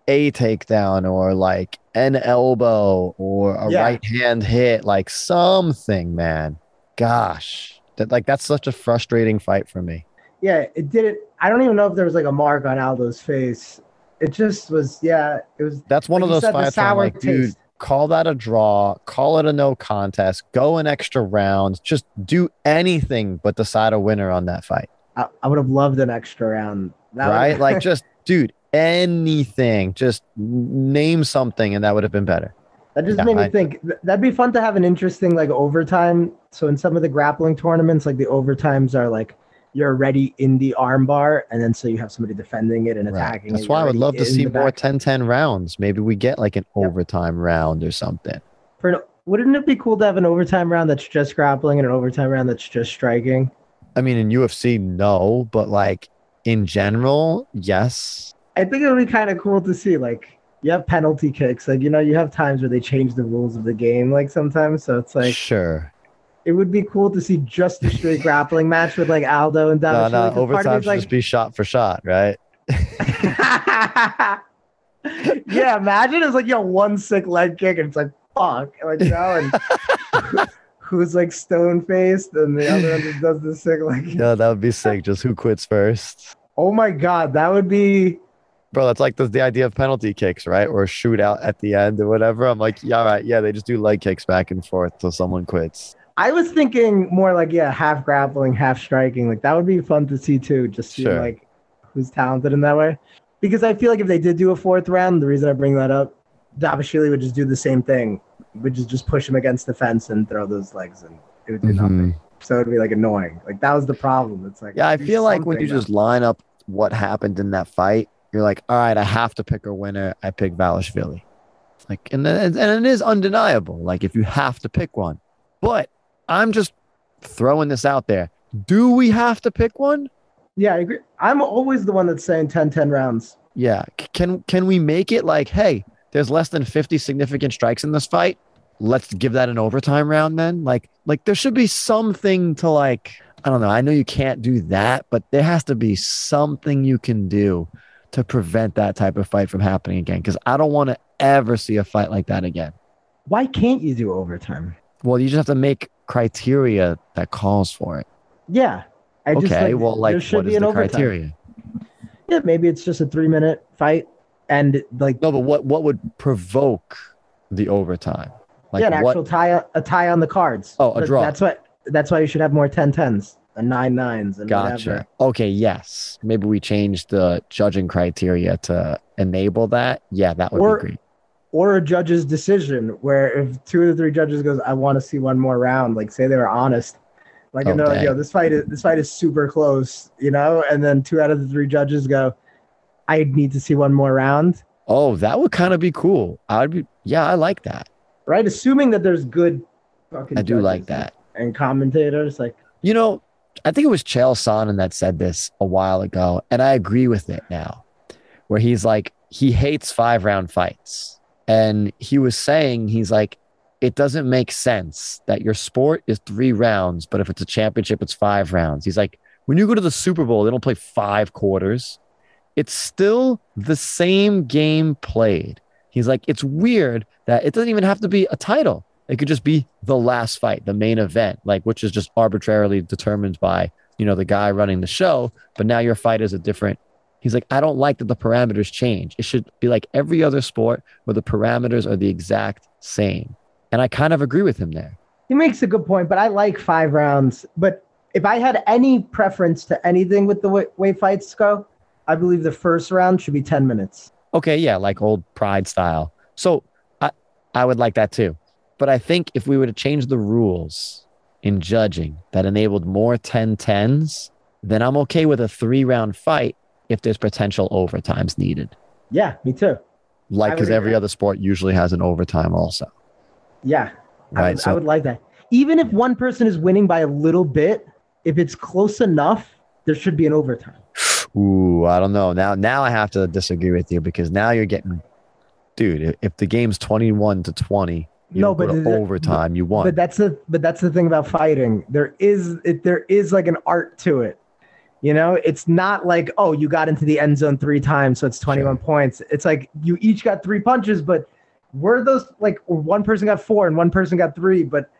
a takedown or like an elbow or a Yeah. right hand hit, like something, man. Gosh, That like that's such a frustrating fight for me. Yeah, it didn't. I don't even know if there was like a mark on Aldo's face. It just was. Yeah, it was. That's one like of those fights where I'm like, dude, call that a draw, call it a no contest, go an extra round, just do anything but decide a winner on that fight. I, I would have loved an extra round. That right? [LAUGHS] like just dude, anything. Just name something and that would have been better. That just Yeah, made me I- think that'd be fun to have an interesting like overtime. So in some of the grappling tournaments, like the overtimes are like you're already in the armbar, and then so you have somebody defending it and Right. attacking. That's it. why I would love to see more back. 10-10 rounds. Maybe we get like an Yep. overtime round or something. For an, wouldn't it be cool to have an overtime round that's just grappling and an overtime round that's just striking? I mean, in UFC, no, but like in general, yes. I think it would be kind of cool to see. Like you have penalty kicks, like you know, you have times where they change the rules of the game, like sometimes. So it's like sure. it would be cool to see just a straight grappling match with like Aldo and No, Dvalishvili. no, 'cause overtime should just be shot for shot, right? [LAUGHS] yeah, imagine it's like you yo one sick leg kick and it's like fuck, like you know, and [LAUGHS] who's like stone faced and the other one just does the sick leg. [LAUGHS] kick. Yeah, that would be sick. Just who quits first? Oh my god, that would be Bro, that's like the, the idea of penalty kicks, right? Or a shootout at the end or whatever. I'm like, yeah, all right, yeah, they just do leg kicks back and forth till someone quits. I was thinking more like yeah, half grappling, half striking. Like that would be fun to see too. Just see Sure. like who's talented in that way. Because I feel like if they did do a fourth round, the reason I bring that up, Dvalishvili would just do the same thing. Would just just push him against the fence and throw those legs, and it would do nothing. So it'd be like annoying. Like that was the problem. It's like Mm-hmm. Yeah, I feel like when you something, just line up what happened in that fight, you're like, all right, I have to pick a winner. I pick Dvalishvili. Like, and then, and it is undeniable. Like, if you have to pick one, but I'm just throwing this out there. Do we have to pick one? Yeah, I agree. I'm always the one that's saying 10 10 rounds. Yeah. Can can we make it like, hey, there's less than 50 significant strikes in this fight. Let's give that an overtime round then. Like, like there should be something to like, I don't know. I know you can't do that, but there has to be something you can do to prevent that type of fight from happening again. Cause I don't want to ever see a fight like that again. Why can't you do overtime? Well, you just have to make criteria that calls for it. Yeah. I okay. just, like, well, like, what be is an the overtime. criteria? Yeah, maybe it's just a three minute fight and like No, but what, what would provoke the overtime? Like yeah, an what? actual tie a tie on the cards. Oh, a draw. That's what that's why you should have more 10 10s and nine nines and Gotcha. whatever. Okay, yes. Maybe we change the judging criteria to enable that. Yeah, that would Or- be great. Or a judge's decision where if two of the three judges goes, I want to see one more round, like say they were honest. Like Oh, and they're like, yo, this fight is this fight is super close, you know, and then two out of the three judges go, I need to see one more round. Oh, that would kind of be cool. I would be yeah, I like that. Right? Assuming that there's good fucking I do like that. And commentators, like You know, I think it was Chael Sonnen that said this a while ago, and I agree with it now, where he's like, he hates five round fights. And he was saying, he's like, it doesn't make sense that your sport is three rounds, but if it's a championship, it's five rounds. He's like, when you go to the Super Bowl, they don't play five quarters. It's still the same game played. He's like, it's weird that it doesn't even have to be a title. It could just be the last fight, the main event, like which is just arbitrarily determined by, you know, the guy running the show. But now your fight is a different. He's like, I don't like that the parameters change. It should be like every other sport where the parameters are the exact same. And I kind of agree with him there. he makes a good point, but I like five rounds. But if I had any preference to anything with the way, way fights go, I believe the first round should be 10 minutes. Okay, yeah, like old pride style. So I I would like that too. But I think if we were to change the rules in judging that enabled more 10-10s, then I'm okay with a three round fight if there's potential overtimes needed. Yeah, me too. Like because every other sport usually has an overtime also. Yeah. I Right. would, I So would like that. Even if one person is winning by a little bit, if it's close enough, there should be an overtime. ooh, I don't know. Now now I have to disagree with you because now you're getting dude, if- if the game's 21 to 20, you No, but overtime, you won. But that's the but that's the thing about fighting. There is it there is like an art to it. You know, it's not like, oh, you got into the end zone three times, so it's 21 points. It's like you each got three punches, but were those like one person got four and one person got three, but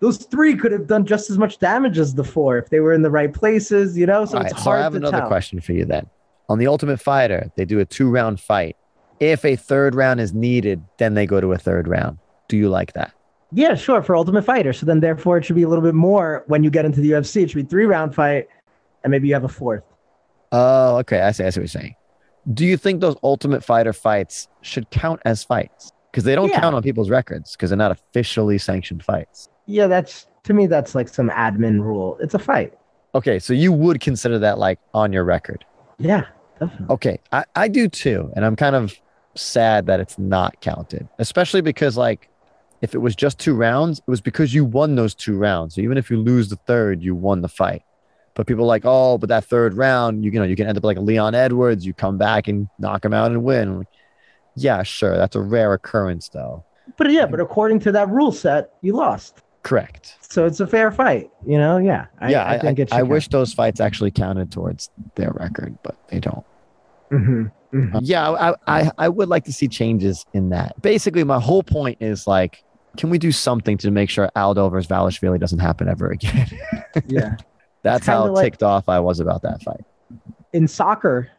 those three could have done just as much damage as the four if they were in the right places, you know? So All it's right, so hard I have another tell. question for you then. On the Ultimate Fighter, they do a two round fight. If a third round is needed, then they go to a third round. Do you like that? Yeah, sure, for Ultimate Fighter. So then therefore it should be a little bit more when you get into the UFC. It should be three round fight and maybe you have a fourth. Oh, okay. I see. I see what you're saying. Do you think those Ultimate Fighter fights should count as fights? Because they don't Yeah. count on people's records because they're not officially sanctioned fights. Yeah, that's to me that's like some admin rule. It's a fight. Okay, so you would consider that like on your record. Yeah, definitely. Okay, I, I do too. And I'm kind of sad that it's not counted, especially because, like, if it was just two rounds, it was because you won those two rounds. So even if you lose the third, you won the fight. But people are like, oh, but that third round, you, you know, you can end up like a Leon Edwards. You come back and knock him out and win. Like, yeah, sure. That's a rare occurrence, though. But yeah, but according to that rule set, you lost. Correct. So it's a fair fight, you know? Yeah. I, yeah, I, think I, it should I wish those fights actually counted towards their record, but they don't. hmm Yeah, I, I I would like to see changes in that. Basically, my whole point is like, can we do something to make sure Aldo versus Dvalishvili doesn't happen ever again? [LAUGHS] Yeah. [LAUGHS] That's how like- ticked off I was about that fight. In soccer,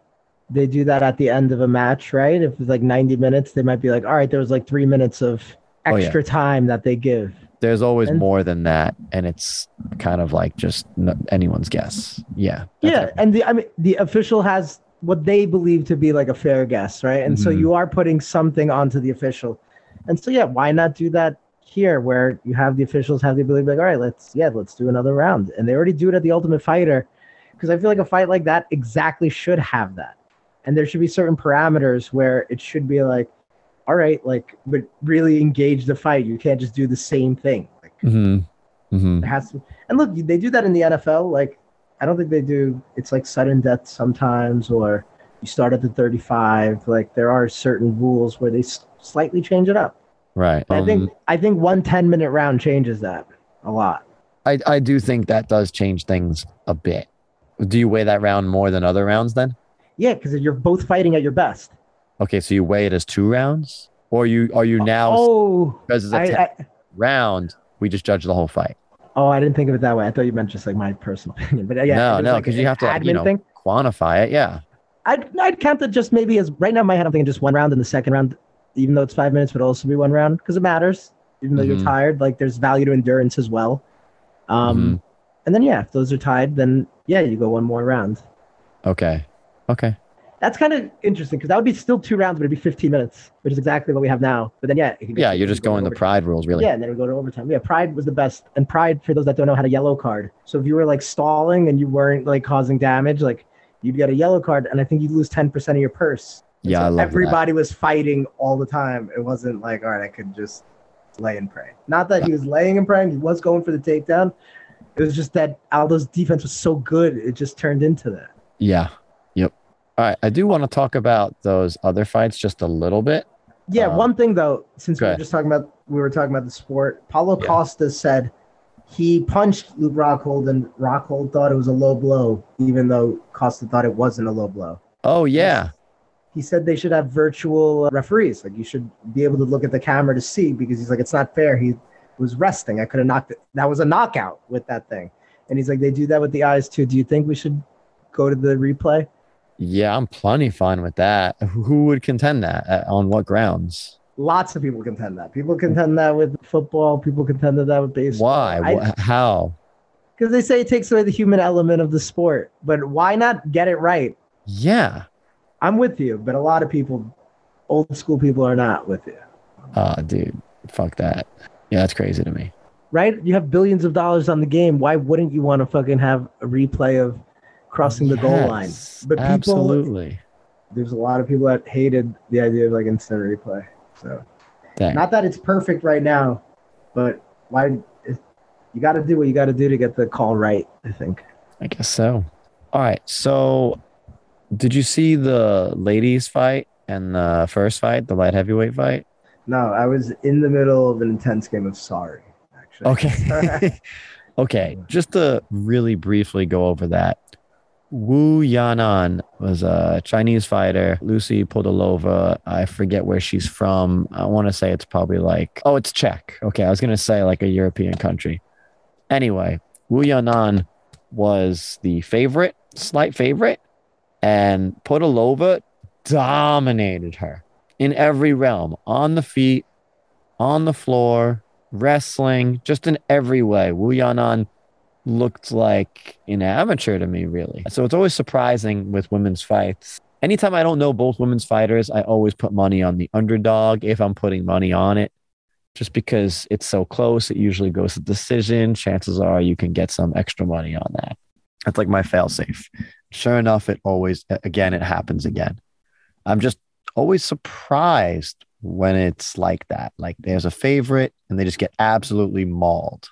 they do that at the end of a match, right? If it's like 90 minutes, they might be like, all right, there was like three minutes of Oh, yeah. extra time that they give. There's always And- more than that, and it's kind of like just n- anyone's guess. Yeah. Yeah, it. and the I mean the official has what they believe to be like a fair guess, right? And so Mhm. you are putting something onto the official. And so yeah, why not do that here where you have the officials have the ability to be like, all right, let's yeah, let's do another round. And they already do it at the Ultimate Fighter because I feel like a fight like that exactly should have that. And there should be certain parameters where it should be like, all right, like but really engage the fight. You can't just do the same thing. Like Mhm. Mhm. there has to and look they do that in the nfl like i don't think they do it's like sudden death sometimes or you start at the 35 like there are certain rules where they s- slightly change it up Right. i think Um, i think one 10 minute round changes that a lot I I do think that does change things a bit. Do you weigh that round more than other rounds then? yeah because you're both fighting at your best Okay, so you weigh it as two rounds, or you are you now oh because it's a I, ten I, round? We just judge the whole fight. oh i didn't think of it that way i thought you meant just like my personal [LAUGHS] opinion but uh, yeah No, no, like 'cause you have to, you know, thing Quantify it, yeah. I'd, I'd count it just maybe as right now in my head I'm thinking just one round and the second round even though it's five minutes would also be one round because it matters even though Mhm. you're tired like there's value to endurance as well um Mm-hmm. and then yeah if those are tied then yeah you go one more round Okay, okay, that's kind of interesting because that would be still two rounds but it'd be 15 minutes which is exactly what we have now but then yeah it could go- yeah. You're just go going the pride rules, really. Yeah, and then we go to overtime. Yeah, Pride was the best. And Pride, for those that don't know, had a yellow card. So if you were like stalling and you weren't like causing damage, like you'd get a yellow card, and I think you'd lose ten percent of your purse. And Yeah, so love that. everybody was fighting all the time. It wasn't like, all right, I could just lay and pray. Not that he was laying and praying; he was going for the takedown. It was just that Aldo's defense was so good, it just turned into that. Yeah. Yep. All right. I do want to talk about those other fights just a little bit. Yeah, Um, one thing though, since we were ahead. just talking about we were talking about the sport, Paulo Yeah. Costa said he punched Luke Rockhold and Rockhold thought it was a low blow, even though Costa thought it wasn't a low blow. Oh yeah. He said they should have virtual uh, referees. Like you should be able to look at the camera to see because he's like, it's not fair. He was resting. I could have knocked it. That was a knockout with that thing. And he's like, they do that with the eyes too. Do you think we should go to the replay? Yeah, I'm plenty fine with that. Who who would contend that? Uh, on what grounds? Lots of people contend that. People contend that with football. People contend that with baseball. Why? I- How? because they say it takes away the human element of the sport. But why not get it right? Yeah. I'm with you, but a lot of people, old school people, are not with you. Oh, dude. Fuck that. Yeah, that's crazy to me. Right? You have billions of dollars on the game. Why wouldn't you want to fucking have a replay of crossing the goal line? Yes, But people- absolutely. There's a lot of people that hated the idea of like instant replay. So Dang. not that it's perfect right now, but why? You got to do what you got to do to get the call right. I think. I guess so. All right. So, did you see the ladies fight and the first fight, the light heavyweight fight? No, I was in the middle of an intense game of sorry. Actually. Okay. [LAUGHS] okay. Just to really briefly go over that. Wu Yanan was a Chinese fighter. Lucie Pudilova, I forget where she's from. I want to say it's probably like, oh, it's Czech. Okay. I was going to say like a European country. Anyway, Wu Yanan was the favorite, slight favorite, and Pudilova dominated her in every realm on the feet, on the floor, wrestling, just in every way. Wu Yanan looked like an amateur to me, really. So it's always surprising with women's fights. Anytime I don't know both women's fighters, I always put money on the underdog if I'm putting money on it. Just because it's so close, it usually goes to decision. Chances are you can get some extra money on that. That's like my fail safe. Sure enough, it always, again, it happens again. I'm just always surprised when it's like that. Like there's a favorite and they just get absolutely mauled.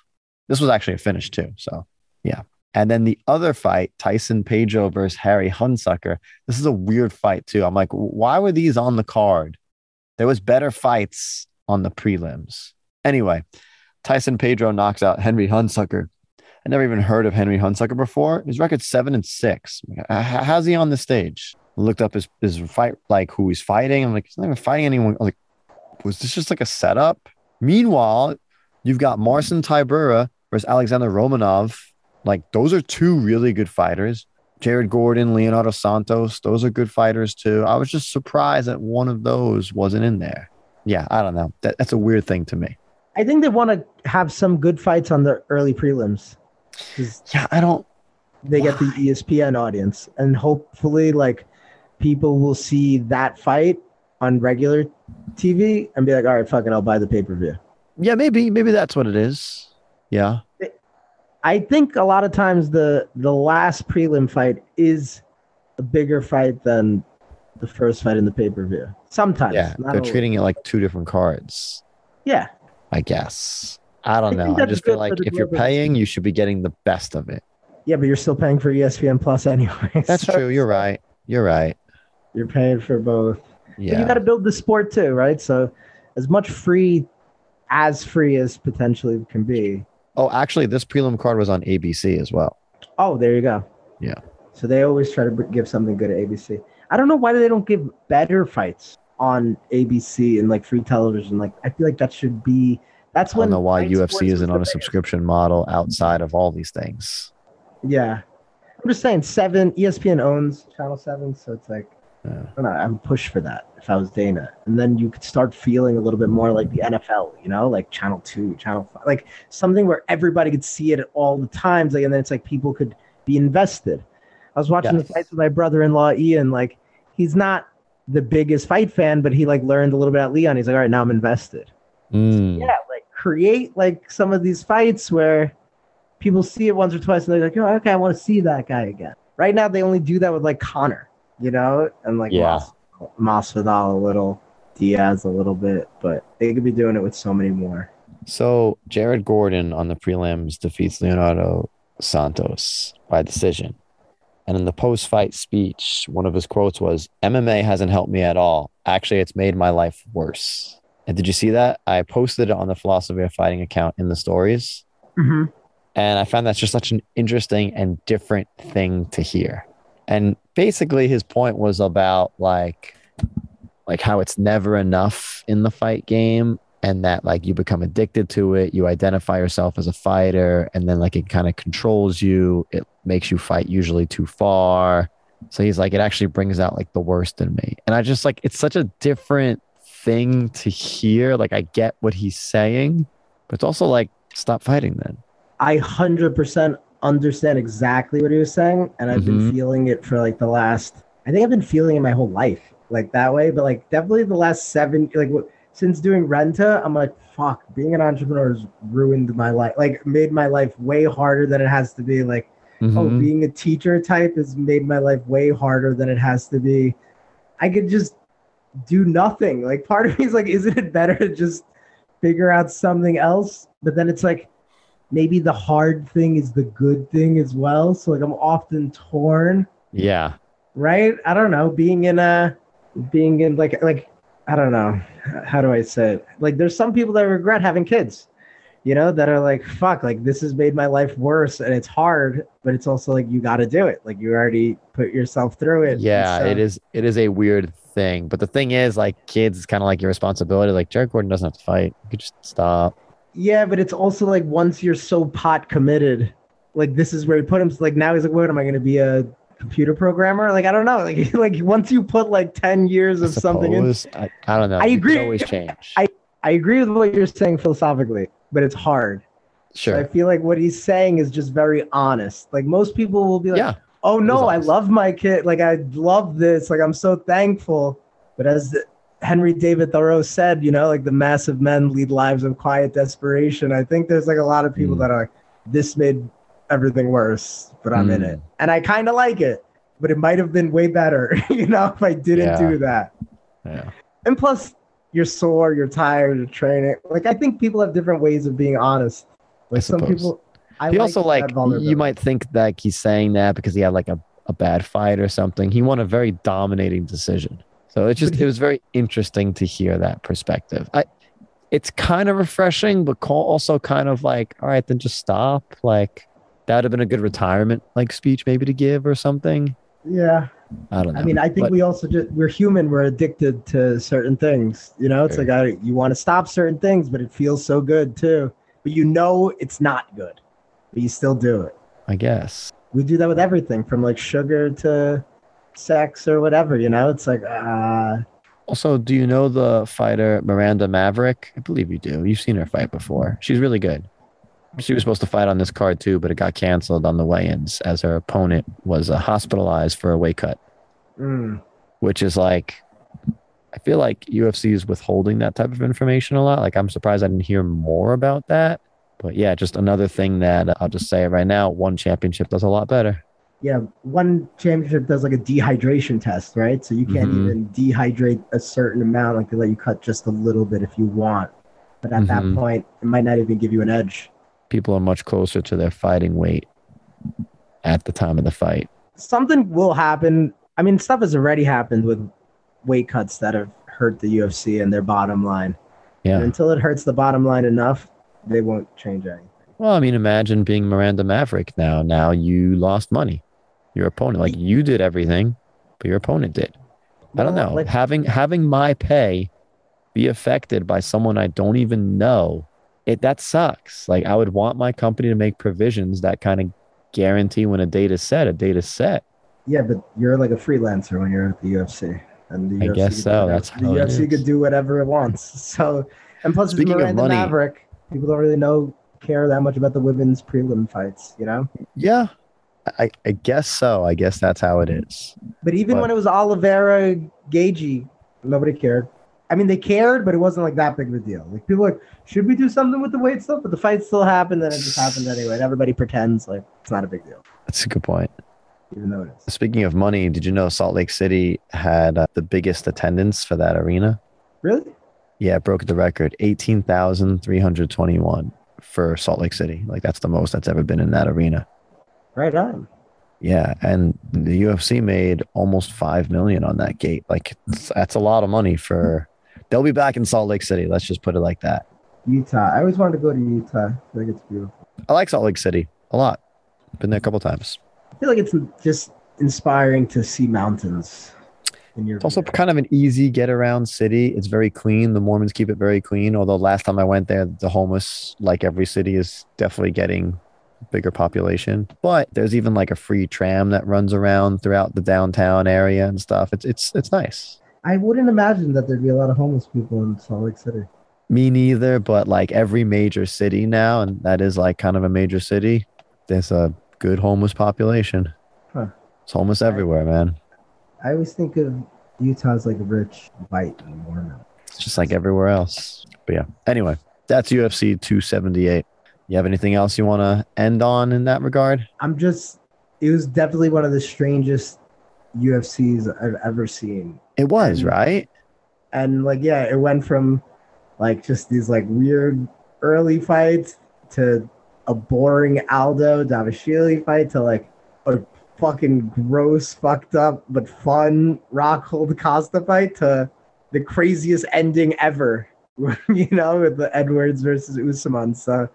This was actually a finish too. So yeah. And then the other fight, Tyson Pedro versus Harry Hunsucker. This is a weird fight too. I'm like, why were these on the card? There was better fights on the prelims. Anyway, Tyson Pedro knocks out Henry Hunsucker. I never even heard of Henry Hunsucker before. His record seven and six. How's he on the stage? looked up his, his fight, like who he's fighting. I'm like, he's not even fighting anyone. like, was this just like a setup? Meanwhile, you've got Marcin Tybura versus Alexander Romanov. Like, those are two really good fighters. Jared Gordon, Leonardo Santos, those are good fighters too. I was just surprised that one of those wasn't in there. Yeah, I don't know. That, that's a weird thing to me. I think they want to have some good fights on the early prelims. Yeah, I don't. They why? get the ESPN audience, and hopefully, like people will see that fight on regular TV and be like, all right, fucking, I'll buy the pay per view. Yeah, maybe, maybe that's what it is. Yeah. I think a lot of times the the last prelim fight is a bigger fight than the first fight in the pay per view. Sometimes, yeah, they're treating it like two different cards. Yeah, I guess. I don't I know. I just feel like if you're paying, you should be getting the best of it. Yeah, but you're still paying for ESPN Plus anyway. That's so. true. You're [LAUGHS] right. You're right. You're paying for both. Yeah. But you got to build the sport too, right? So, as much free as free as potentially can be. Oh, actually, this prelim card was on ABC as well. Oh, there you go. Yeah. So they always try to give something good at ABC. I don't know why they don't give better fights on ABC and like free television. Like I feel like that should be. That's when. I don't know why UFC isn't on a subscription model outside of all these things. Yeah, I'm just saying. Seven ESPN owns Channel Seven, so it's like yeah. I, know, I would push for that if I was Dana. And then you could start feeling a little bit more like the NFL, you know, like Channel 2, Channel 5, like something where everybody could see it at all the times. Like, and then it's like people could be invested. I was watching yes. the fights with my brother in law, Ian. Like, he's not the biggest fight fan, but he like learned a little bit at Leon. He's like, all right, now I'm invested. Mm. yeah, like create like some of these fights where people see it once or twice and they're like, oh, okay, I want to see that guy again. Right now, they only do that with like Conor you know, and like yeah. Mas- Masvidal a little, Diaz a little bit, but they could be doing it with so many more. So Jared Gordon on the prelims defeats Leonardo Santos by decision. And in the post fight speech, one of his quotes was MMA hasn't helped me at all. Actually, it's made my life worse. And did you see that? I posted it on the Philosophy of Fighting account in the stories. Mm-hmm. And I found that's just such an interesting and different thing to hear. And basically his point was about like like how it's never enough in the fight game and that like you become addicted to it you identify yourself as a fighter and then like it kind of controls you it makes you fight usually too far so he's like it actually brings out like the worst in me and i just like it's such a different thing to hear like i get what he's saying but it's also like stop fighting then i 100% understand exactly what he was saying, and I've mm-hmm. been feeling it for like the last. I think I've been feeling it my whole life, like that way. But like definitely the last seven, like since doing Rentah, I'm like, fuck, being an entrepreneur has ruined my life. Like made my life way harder than it has to be. Like, oh, mm-hmm. oh, being a teacher type has made my life way harder than it has to be. I could just do nothing. Like part of me is like, isn't it better to just figure out something else? But then it's like maybe the hard thing is the good thing as well. So like I'm often torn. Yeah. Right? I don't know. Being in a being in like like I don't know. How do I say it? Like there's some people that regret having kids. You know, that are like, fuck, like this has made my life worse and it's hard, but it's also like you gotta do it. Like you already put yourself through it. Yeah, so, it is it is a weird thing. But the thing is, like kids it's kind of like your responsibility. Like Jared Gordon doesn't have to fight. You could just stop Yeah, but it's also like once you're so pot committed, like this is where he put him. Like now he's like, what am I going to be a computer programmer? Like I don't know. [LAUGHS] Like like once you put like ten years of something in. I, I don't know. I You agree. always [LAUGHS] change. I- I agree with what you're saying philosophically, but it's hard. Sure. I feel like what he's saying is just very honest. Like most people will be like, yeah. "Oh no, I love my kid. Like I love this. Like I'm so thankful." But as Henry David Thoreau said, you know, like the massive men lead lives of quiet desperation. I think there's like a lot of people Mm. that are like, this made everything worse, but I'm in Mm. it. And I kind of like it, but it might have been way better, [LAUGHS] you know, if I didn't Yeah. do that. Yeah. And plus, you're sore, you're tired, you're training. Like I think people have different ways of being honest. Like some suppose. people, I he also like you might think that he's saying that because he had like a, a bad fight or something. He won a very dominating decision. So it's just it was very interesting to hear that perspective. I it's kind of refreshing, but call, also kind of like, all right, then just stop. Like that would have been a good retirement like speech maybe to give or something. Yeah, I don't know. I mean, I think But- we also just we're human. We're addicted to certain things. You know, it's Sure. like I, you want to stop certain things, but it feels so good too. But you know it's not good, but you still do it. I guess. We do that with everything, from like sugar to sex or whatever. You know, it's like uh Also, do you know the fighter Miranda Maverick? I believe you do. You've seen her fight before. She's really good. She was supposed to fight on this card too, but it got canceled on the weigh-ins as her opponent was uh, hospitalized for a weight cut, mm, which is like, I feel like UFC is withholding that type of information a lot. Like, I'm surprised I didn't hear more about that. But yeah, just another thing that I'll just say right now: one championship does a lot better. yeah. One championship does like a dehydration test, right? So you can't Mhm. even dehydrate a certain amount. Like they let you cut just a little bit if you want, but at Mhm. that point, it might not even give you an edge. People are much closer to their fighting weight at the time of the fight. something will happen. I mean, stuff has already happened with weight cuts that have hurt the UFC and their bottom line. And Yeah. until it hurts the bottom line enough, they won't change anything. Well, I mean, imagine being Miranda Maverick now. Now you lost money. Your opponent, like you did everything, but your opponent did. I don't know. like- having having my pay be affected by someone I don't even know, it that sucks. Like I would want my company to make provisions that kind of guarantee when a date is set, a date is set. yeah, but you're like a freelancer when you're at the UFC. And the I UFC guess so. That's the how it UFC is. could do whatever it wants. [LAUGHS] So, and plus, Speaking it's of Miranda money- Maverick. People don't really know care that much about the women's prelim fights, you know. Yeah. I, I guess so. I guess that's how it is. But even But- when it was Oliveira Gaethje, nobody cared. I mean, they cared, but it wasn't like that big of a deal. Like people were like, should we do something with the weight stuff? But the fight still happened, and it just happened anyway. And everybody pretends like it's not a big deal, That's a good point. even though it is. Speaking of money, did you know Salt Lake City had uh, the biggest attendance for that arena? Really? Yeah, it broke the record 18,321 for Salt Lake City. Like that's the most that's ever been in that arena. Right on. Yeah, and the UFC made almost 5 million on that gate. Like that's a lot of money for They'll be back in Salt Lake City. Let's just put it like that. Utah. I always wanted to go to Utah. I think it's beautiful. I like Salt Lake City a lot. Been there a couple times. I feel like it's just inspiring to see mountains. In your It's also view. kind of an easy get around city. It's very clean. The Mormons keep it very clean. Although last time I went there, the homeless, like every city, is definitely getting bigger population. But there's even like a free tram that runs around throughout the downtown area and stuff. It's it's it's nice. I wouldn't imagine that there'd be a lot of homeless people in Salt Lake City. Me neither, but like every major city now, and that is like kind of a major city, there's a good homeless population. Huh. It's homeless everywhere, man. I always think of Utah as like rich, white, and Mormon. It's just like everywhere else. But yeah. Anyway, that's UFC 278. You have anything else you want to end on in that regard? I'm just, it was definitely one of the strangest UFCs I've ever seen. It was, right? And like, yeah, it went from like just these like weird early fights to a boring Aldo Dvalishvili fight to like a fucking gross, fucked up, but fun Rockhold Costa fight to the craziest ending ever, [LAUGHS] you know, with the Edwards versus Usman. So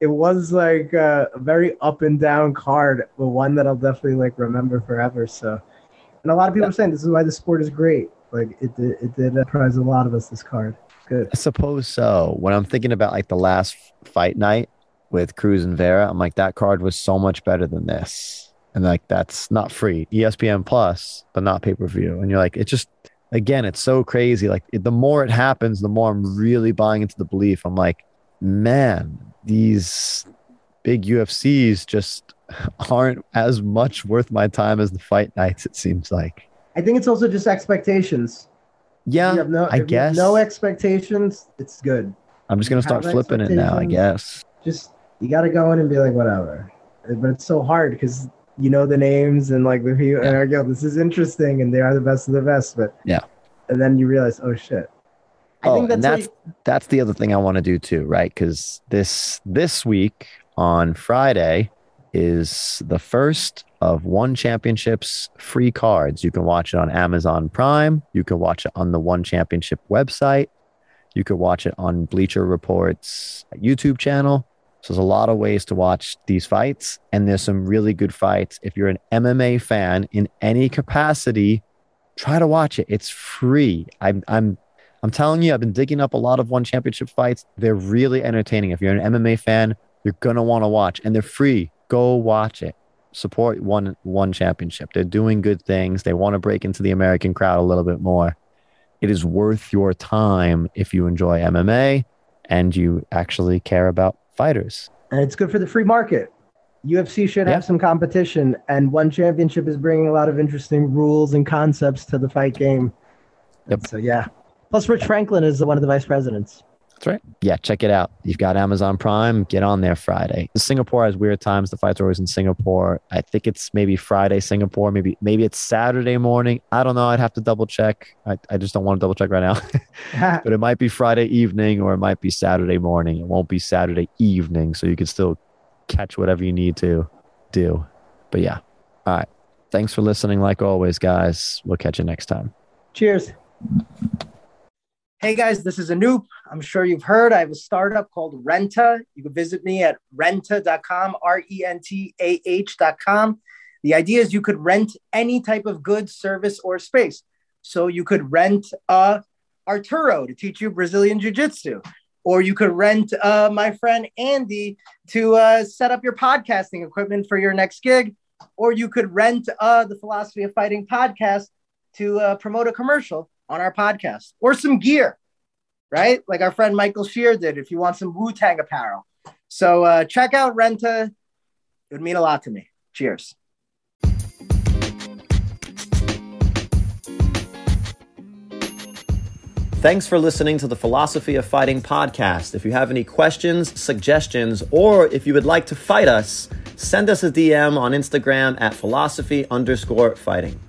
it was like a very up and down card, but one that I'll definitely like remember forever. So, and a lot of people are saying this is why the sport is great. Like it it did surprise a lot of us this card. good. I suppose so. When I'm thinking about like the last fight night with Cruz and Vera, I'm like, that card was so much better than this. And like, that's not free. ESPN Plus, but not pay per view. And you're like, it just, again, it's so crazy. Like, it, the more it happens, the more I'm really buying into the belief. I'm like, man, these big UFCs just [LAUGHS] aren't as much worth my time as the fight nights, it seems like. I think it's also just expectations. Yeah, If you have no, I if you have guess. no expectations. It's good. I'm just gonna start flipping it now. I guess. Just you got to go in and be like, whatever. But it's so hard because you know the names and like the people, and I go, this is interesting, and they are the best of the best. But Yeah. and then you realize, oh shit. I Oh, think and that's, that's that's the other thing I want to do too, right? Because this this week on Friday is the first of One Championship's free cards. You can watch it on Amazon Prime. You can watch it on the One Championship website. You could watch it on Bleacher Report's YouTube channel. So there's a lot of ways to watch these fights, and there's some really good fights. If you're an MMA fan in any capacity, try to watch it. It's free. I'm I'm I'm telling you, I've been digging up a lot of one championship fights. They're really entertaining. If you're an MMA fan, you're gonna want to watch, and they're free. Go watch it. Support one one championship. They're doing good things. They want to break into the American crowd a little bit more. It is worth your time if you enjoy MMA and you actually care about fighters. and it's good for the free market. UFC should Yeah. have some competition, and one championship is bringing a lot of interesting rules and concepts to the fight game. And Yep. So yeah. Plus, Rich Franklin is one of the vice presidents. That's right. Yeah, check it out. You've got Amazon Prime. Get on there Friday. Singapore has weird times. The fights are always in Singapore. I think it's maybe Friday Singapore. Maybe maybe it's Saturday morning. I don't know. I'd have to double check. I, I just don't want to double check right now. [LAUGHS] [LAUGHS] but it might be Friday evening or it might be Saturday morning. It won't be Saturday evening, so you can still catch whatever you need to do. But yeah. All right. Thanks for listening. Like always, guys. We'll catch you next time. Cheers. Hey guys, this is Anoop. I'm sure you've heard I have a startup called Rentah. You can visit me at rentah.com, R E N T A H.com. The idea is you could rent any type of good, service, or space. So you could rent uh, Arturo to teach you Brazilian Jiu Jitsu, or you could rent uh, my friend Andy to uh, set up your podcasting equipment for your next gig, or you could rent uh, the Philosophy of Fighting podcast to uh, promote a commercial on our podcast or some gear, right? Like our friend Michael Shear did if you want some Wu Tang apparel. So uh, check out Rentah. It would mean a lot to me. Cheers. Thanks for listening to the Philosophy of Fighting podcast. If you have any questions, suggestions, or if you would like to fight us, send us a DM on Instagram at philosophy underscore fighting.